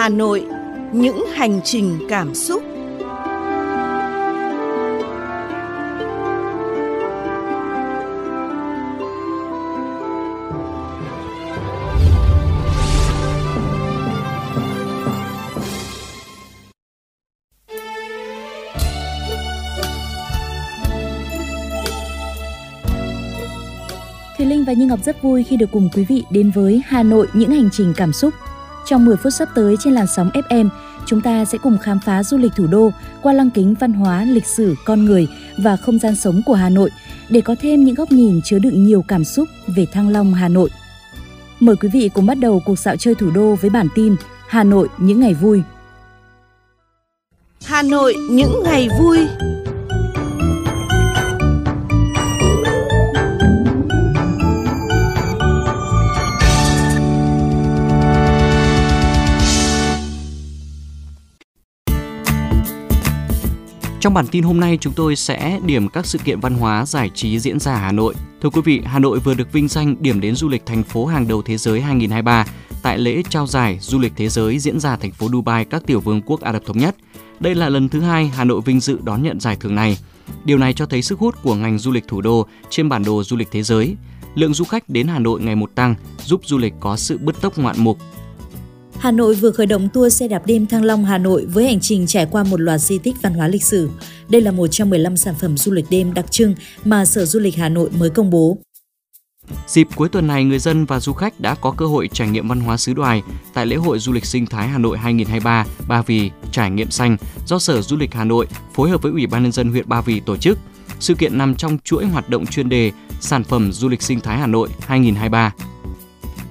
Hà Nội, những hành trình cảm xúc. Thùy Linh và Như Ngọc rất vui khi được cùng quý vị đến với Hà Nội những hành trình cảm xúc. Trong 10 phút sắp tới trên làn sóng FM, chúng ta sẽ cùng khám phá du lịch thủ đô qua lăng kính văn hóa, lịch sử, con người và không gian sống của Hà Nội để có thêm những góc nhìn chứa đựng nhiều cảm xúc về Thăng Long Hà Nội. Mời quý vị cùng bắt đầu cuộc dạo chơi thủ đô với bản tin Hà Nội những ngày vui. Hà Nội những ngày vui. Trong bản tin hôm nay chúng tôi sẽ điểm các sự kiện văn hóa giải trí diễn ra Hà Nội. Thưa quý vị, Hà Nội vừa được vinh danh điểm đến du lịch thành phố hàng đầu thế giới 2023 tại lễ trao giải du lịch thế giới diễn ra thành phố Dubai các tiểu vương quốc Ả Rập thống nhất. Đây là lần thứ hai Hà Nội vinh dự đón nhận giải thưởng này. Điều này cho thấy sức hút của ngành du lịch thủ đô trên bản đồ du lịch thế giới. Lượng du khách đến Hà Nội ngày một tăng, giúp du lịch có sự bứt tốc ngoạn mục, Hà Nội vừa khởi động tour xe đạp đêm Thăng Long Hà Nội với hành trình trải qua một loạt di tích văn hóa lịch sử. Đây là một trong 15 sản phẩm du lịch đêm đặc trưng mà Sở Du lịch Hà Nội mới công bố. Dịp cuối tuần này, người dân và du khách đã có cơ hội trải nghiệm văn hóa xứ đoài tại lễ hội du lịch sinh thái Hà Nội 2023 Ba Vì trải nghiệm xanh do Sở Du lịch Hà Nội phối hợp với Ủy ban nhân dân huyện Ba Vì tổ chức. Sự kiện nằm trong chuỗi hoạt động chuyên đề Sản phẩm du lịch sinh thái Hà Nội 2023.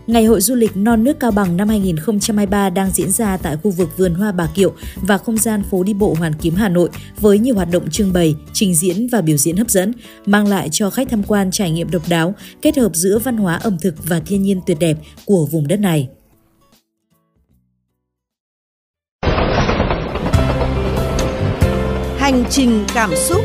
Ngày hội du lịch non nước Cao Bằng năm 2023 đang diễn ra tại khu vực vườn hoa Bà Kiệu và không gian phố đi bộ Hoàn Kiếm Hà Nội với nhiều hoạt động trưng bày, trình diễn và biểu diễn hấp dẫn, mang lại cho khách tham quan trải nghiệm độc đáo, kết hợp giữa văn hóa ẩm thực và thiên nhiên tuyệt đẹp của vùng đất này. Hành trình cảm xúc.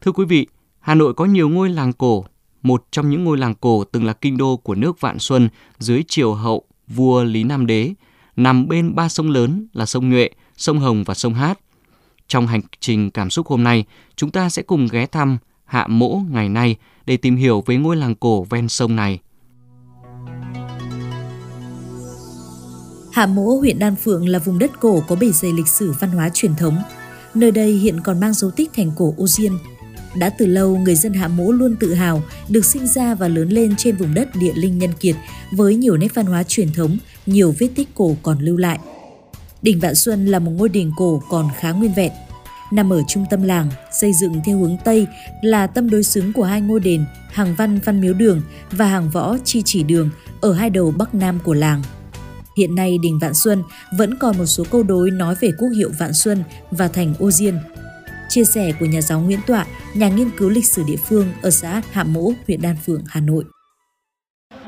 Thưa quý vị, Hà Nội có nhiều ngôi làng cổ. Một trong những ngôi làng cổ từng là kinh đô của nước Vạn Xuân dưới triều hậu vua Lý Nam Đế, nằm bên ba sông lớn là sông Nhuệ, sông Hồng và sông Hát. Trong hành trình cảm xúc hôm nay, chúng ta sẽ cùng ghé thăm Hạ Mỗ ngày nay để tìm hiểu về ngôi làng cổ ven sông này. Hạ Mỗ, huyện Đan Phượng là vùng đất cổ có bề dày lịch sử văn hóa truyền thống. Nơi đây hiện còn mang dấu tích thành cổ Ô Diên, đã từ lâu, người dân Hạ Mỗ luôn tự hào được sinh ra và lớn lên trên vùng đất địa linh nhân kiệt với nhiều nét văn hóa truyền thống, nhiều vết tích cổ còn lưu lại. Đình Vạn Xuân là một ngôi đình cổ còn khá nguyên vẹn. Nằm ở trung tâm làng, xây dựng theo hướng Tây là tâm đối xứng của hai ngôi đền Hàng Văn Văn Miếu Đường và Hàng Võ Chi Chỉ Đường ở hai đầu Bắc Nam của làng. Hiện nay đình Vạn Xuân vẫn còn một số câu đối nói về quốc hiệu Vạn Xuân và thành Ô Diên, Chia sẻ của nhà giáo Nguyễn Tọa, nhà nghiên cứu lịch sử địa phương ở xã Hạ Mỗ, huyện Đan Phượng, Hà Nội.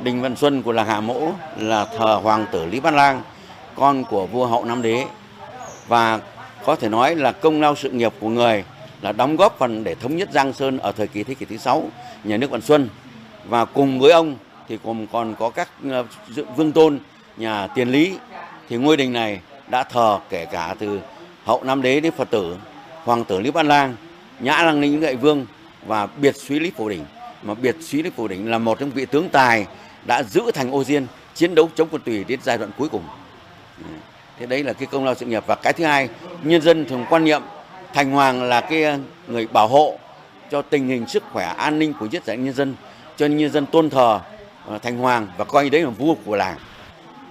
Đình Văn Xuân của làng Hạ Mỗ là thờ hoàng tử Lý Văn Lang, con của vua hậu Nam Đế. Và có thể nói là công lao sự nghiệp của người là đóng góp phần để thống nhất Giang Sơn ở thời kỳ thế kỷ thứ 6 nhà nước Văn Xuân. Và cùng với ông thì còn còn có các ờ, vương tôn nhà Tiền Lý. Thì ngôi đình này đã thờ kể cả từ hậu Nam Đế đến Phật tử hoàng tử Lý Văn Lang, nhã lăng ninh đại vương và biệt suý Lý Phổ Đỉnh. Mà biệt suý Lý Phổ Đỉnh là một trong vị tướng tài đã giữ thành Ô Diên chiến đấu chống quân Tùy đến giai đoạn cuối cùng. Thế đấy là cái công lao sự nghiệp và cái thứ hai, nhân dân thường quan niệm thành hoàng là cái người bảo hộ cho tình hình sức khỏe an ninh của nhất giải nhân dân cho nên nhân dân tôn thờ ờ, thành hoàng và coi đấy là vua của làng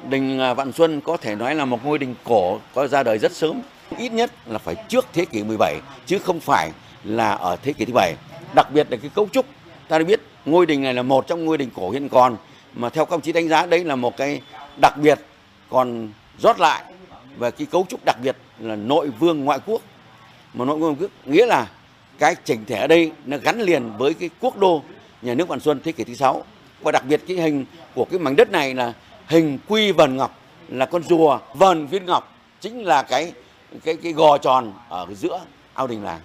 đình à, Vạn Xuân có thể nói là một ngôi đình cổ có ra đời rất sớm ít nhất là phải trước thế kỷ 17 chứ không phải là ở thế kỷ thứ bảy. Đặc biệt là cái cấu trúc, ta đã biết ngôi đình này là một trong ngôi đình cổ hiện còn mà theo các ông chí đánh giá đấy là một cái đặc biệt còn rót lại về cái cấu trúc đặc biệt là nội vương ngoại quốc. Mà nội vương ngoại quốc nghĩa là cái chỉnh thể ở đây nó gắn liền với cái quốc đô nhà nước Vạn Xuân thế kỷ thứ sáu và đặc biệt cái hình của cái mảnh đất này là hình quy vần ngọc là con rùa vần viên ngọc chính là cái cái cái gò tròn ở giữa ao đình làng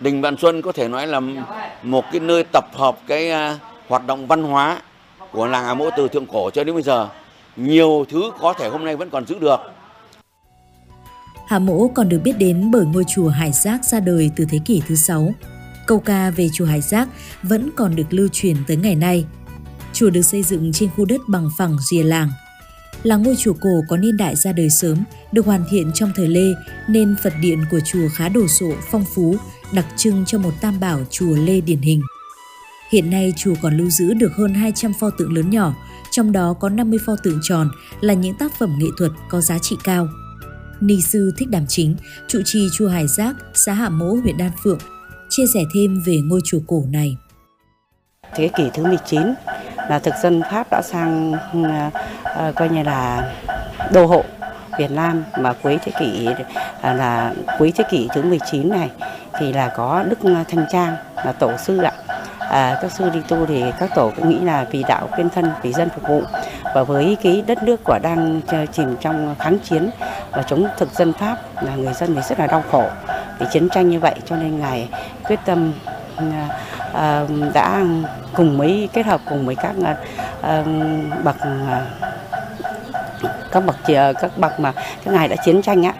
đình Vạn Xuân có thể nói là một cái nơi tập hợp cái uh, hoạt động văn hóa của làng Hà Mỗ từ thượng cổ cho đến bây giờ nhiều thứ có thể hôm nay vẫn còn giữ được Hà Mỗ còn được biết đến bởi ngôi chùa Hải Giác ra đời từ thế kỷ thứ 6. Câu ca về chùa Hải Giác vẫn còn được lưu truyền tới ngày nay. Chùa được xây dựng trên khu đất bằng phẳng rìa làng. Là ngôi chùa cổ có niên đại ra đời sớm, được hoàn thiện trong thời Lê nên Phật điện của chùa khá đồ sộ, phong phú, đặc trưng cho một tam bảo chùa Lê điển hình. Hiện nay chùa còn lưu giữ được hơn 200 pho tượng lớn nhỏ, trong đó có 50 pho tượng tròn là những tác phẩm nghệ thuật có giá trị cao. Ni sư Thích Đàm Chính, trụ trì chùa Hải Giác, xã Hạ Mỗ, huyện Đan Phượng, chia sẻ thêm về ngôi chùa cổ này. Thế kỷ thứ 19 là thực dân Pháp đã sang uh, coi như là đô hộ Việt Nam mà cuối thế kỷ uh, là cuối thế kỷ thứ 19 này thì là có Đức Thanh Trang là tổ sư ạ. À, các sư đi tu thì các tổ cũng nghĩ là vì đạo quyên thân, vì dân phục vụ và với cái đất nước của đang chìm trong kháng chiến và chống thực dân Pháp là người dân thì rất là đau khổ vì chiến tranh như vậy cho nên ngài quyết tâm ừ, à, à, đã cùng mấy kết hợp cùng với các uh, bậc uh, các bậc ờ, các bậc mà các ngài đã chiến tranh á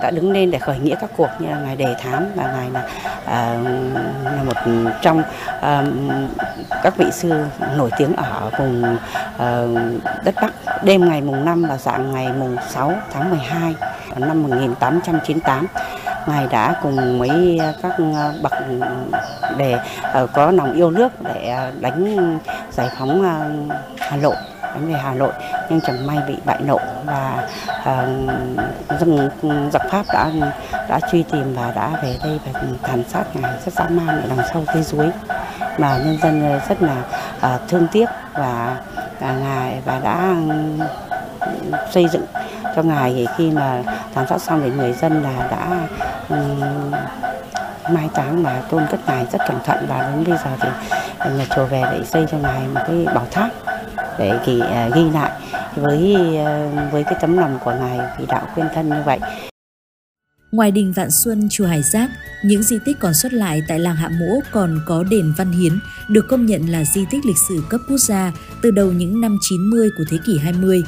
đã đứng lên để khởi nghĩa các cuộc như là ngài đề thám và ngài là à, là một trong à, các vị sư nổi tiếng ở vùng à, đất Bắc. Đêm ngày mùng 5 và dạng ngày mùng 6 tháng 12 năm 1898 ngài đã cùng mấy các ờ, bậc để ờ, có lòng yêu nước để ờ, đánh giải phóng Hà Nội đánh về Hà Nội. Nhưng chẳng may bị bại nộ và uh, giặc Pháp đã đã truy tìm và đã về đây và tàn sát ngài rất dã man ở đằng sau cây suối. Mà nhân dân rất là uh, thương tiếc và uh, ngài và đã ừ, xây dựng cho ngài thì khi mà tàn sát xong thì người dân là đã mai táng và tôn cất ngài rất cẩn thận và đến bây giờ thì nhà chùa về để xây cho ngài một cái bảo tháp để ghi, à, ghi lại với ờ, với cái tấm lòng của ngài vì đạo quyên thân như vậy. Ngoài đình Vạn Xuân, chùa Hải Giác, những di tích còn xuất lại tại làng Hạ Mỗ còn có đền Văn Hiến, được công nhận là di tích lịch sử cấp quốc gia từ đầu những năm 90 của thế kỷ 20.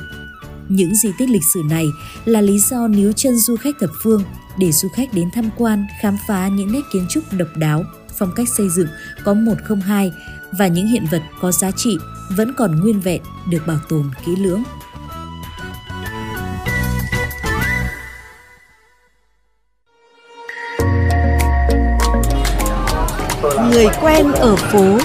Những di tích lịch sử này là lý do níu chân du khách thập phương để du khách đến tham quan, khám phá những nét kiến trúc độc đáo, phong cách xây dựng có 102 và những hiện vật có giá trị vẫn còn nguyên vẹn được bảo tồn kỹ lưỡng. Người quen ở phố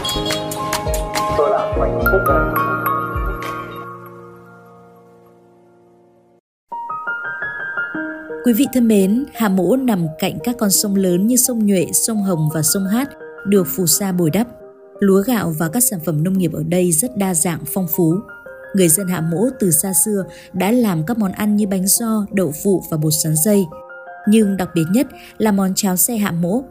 Quý vị thân mến, Hà Mỗ nằm cạnh các con sông lớn như sông Nhuệ, sông Hồng và sông Hát được phù sa bồi đắp. Lúa gạo và các sản phẩm nông nghiệp ở đây rất đa dạng phong phú. Người dân Hạ Mỗ từ xa xưa đã làm các món ăn như bánh do, đậu phụ và bột sắn dây. Nhưng đặc biệt nhất là món cháo xe Hạ Mỗ.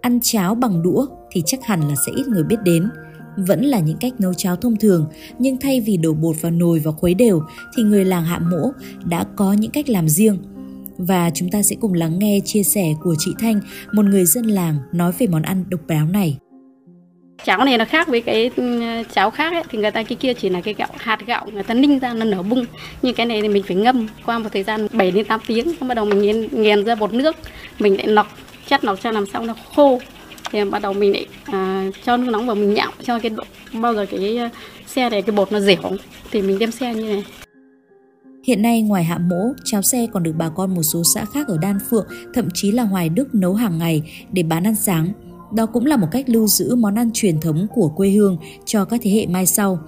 Ăn cháo bằng đũa thì chắc hẳn là sẽ ít người biết đến. Vẫn là những cách nấu cháo thông thường, nhưng thay vì đổ bột vào nồi và khuấy đều thì người làng Hạ Mỗ đã có những cách làm riêng và chúng ta sẽ cùng lắng nghe chia sẻ của chị Thanh, một người dân làng nói về món ăn độc đáo này. Cháo này nó khác với cái ừ, cháo khác ấy, thì người ta cái kia chỉ là cái gạo hạt gạo người ta ninh ra nó nở bung. Nhưng cái này thì mình phải ngâm qua một thời gian 7 đến 8 tiếng, bắt đầu mình nghiền, nghiền ra bột nước, mình lại lọc, chất lọc cho làm sao nó khô. Thì bắt đầu mình lại à, cho nước nóng vào mình nhạo cho cái độ bao giờ cái à, xe này cái bột nó dẻo. Thì mình đem xe như này. Hiện nay ngoài Hạ Mỗ, cháo xe còn được bà con một số xã khác ở Đan Phượng, thậm chí là Hoài Đức nấu hàng ngày để bán ăn sáng. Đó cũng là một cách lưu giữ món ăn truyền thống của quê hương cho các thế hệ mai sau.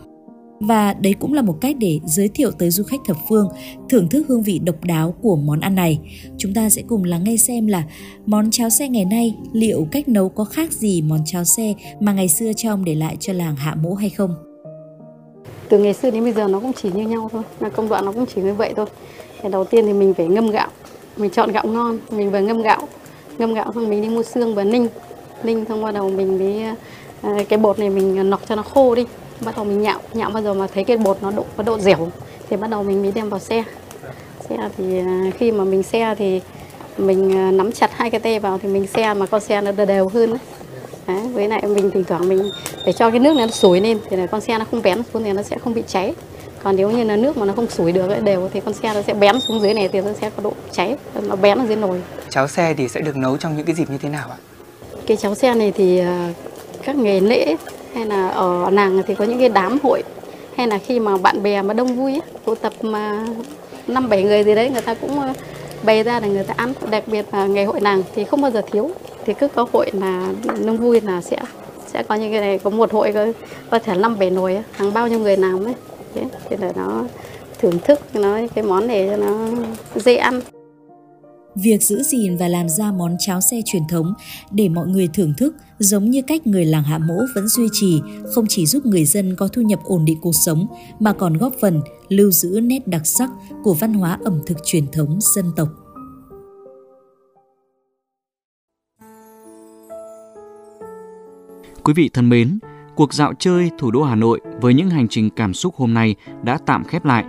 Và đấy cũng là một cách để giới thiệu tới du khách thập phương thưởng thức hương vị độc đáo của món ăn này. Chúng ta sẽ cùng lắng nghe xem là món cháo xe ngày nay liệu cách nấu có khác gì món cháo xe mà ngày xưa cha ông để lại cho làng Hạ Mỗ hay không từ ngày xưa đến bây giờ nó cũng chỉ như nhau thôi. Là công đoạn nó cũng chỉ như vậy thôi. Thì đầu tiên thì mình phải ngâm gạo. Mình chọn gạo ngon. Mình vừa ngâm gạo. Ngâm gạo xong mình đi mua xương và ninh. Ninh xong bắt đầu mình mới à, cái bột này mình nọc cho nó khô đi. Bắt đầu mình nhạo. Nhạo bao giờ mà thấy cái bột nó độ có độ dẻo. Thì bắt đầu mình mới đem vào xe. Xe thì à, khi mà mình xe thì mình à, nắm chặt hai cái tay vào thì mình xe mà con xe nó đều, đều hơn ấy đấy với lại mình thỉnh thoảng mình để cho cái nước nó sủi lên thì là con xe nó không bén xuống thì nó sẽ không bị cháy. Còn nếu như là nước mà nó không sủi được ấy, đều thì con xe nó sẽ bén xuống dưới này thì nó sẽ có độ cháy nó bén ở dưới nồi. Cháo xe thì sẽ được nấu trong những cái dịp như thế nào ạ? cái cháo xe này thì à, các ngày lễ hay là ở làng thì có những cái đám hội hay là khi mà bạn bè mà đông vui tụ tập mà năm bảy người gì đấy người ta cũng à, bày ra để người ta ăn. Đặc biệt là ngày hội làng thì không bao giờ thiếu thì cứ có hội là nông vui là sẽ sẽ có những cái này, có một hội có có thể năm bảy nồi hàng bao nhiêu người làm đấy thế thì là nó thưởng thức nó, cái món này cho nó dễ ăn Việc giữ gìn và làm ra món cháo xe truyền thống để mọi người thưởng thức giống như cách người làng Hạ Mỗ vẫn duy trì, không chỉ giúp người dân có thu nhập ổn định cuộc sống, mà còn góp phần lưu giữ nét đặc sắc của văn hóa ẩm thực truyền thống dân tộc. Quý vị thân mến, cuộc dạo chơi thủ đô Hà Nội với những hành trình cảm xúc hôm nay đã tạm khép lại.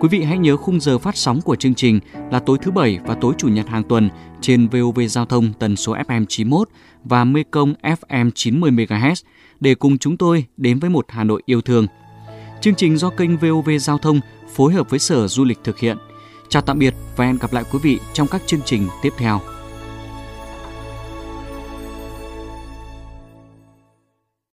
Quý vị hãy nhớ khung giờ phát sóng của chương trình là tối thứ Bảy và tối Chủ nhật hàng tuần trên VOV Giao thông tần số FM 91 và Mekong FM 90 MHz để cùng chúng tôi đến với một Hà Nội yêu thương. Chương trình do kênh VOV Giao thông phối hợp với Sở Du lịch thực hiện. Chào tạm biệt và hẹn gặp lại quý vị trong các chương trình tiếp theo.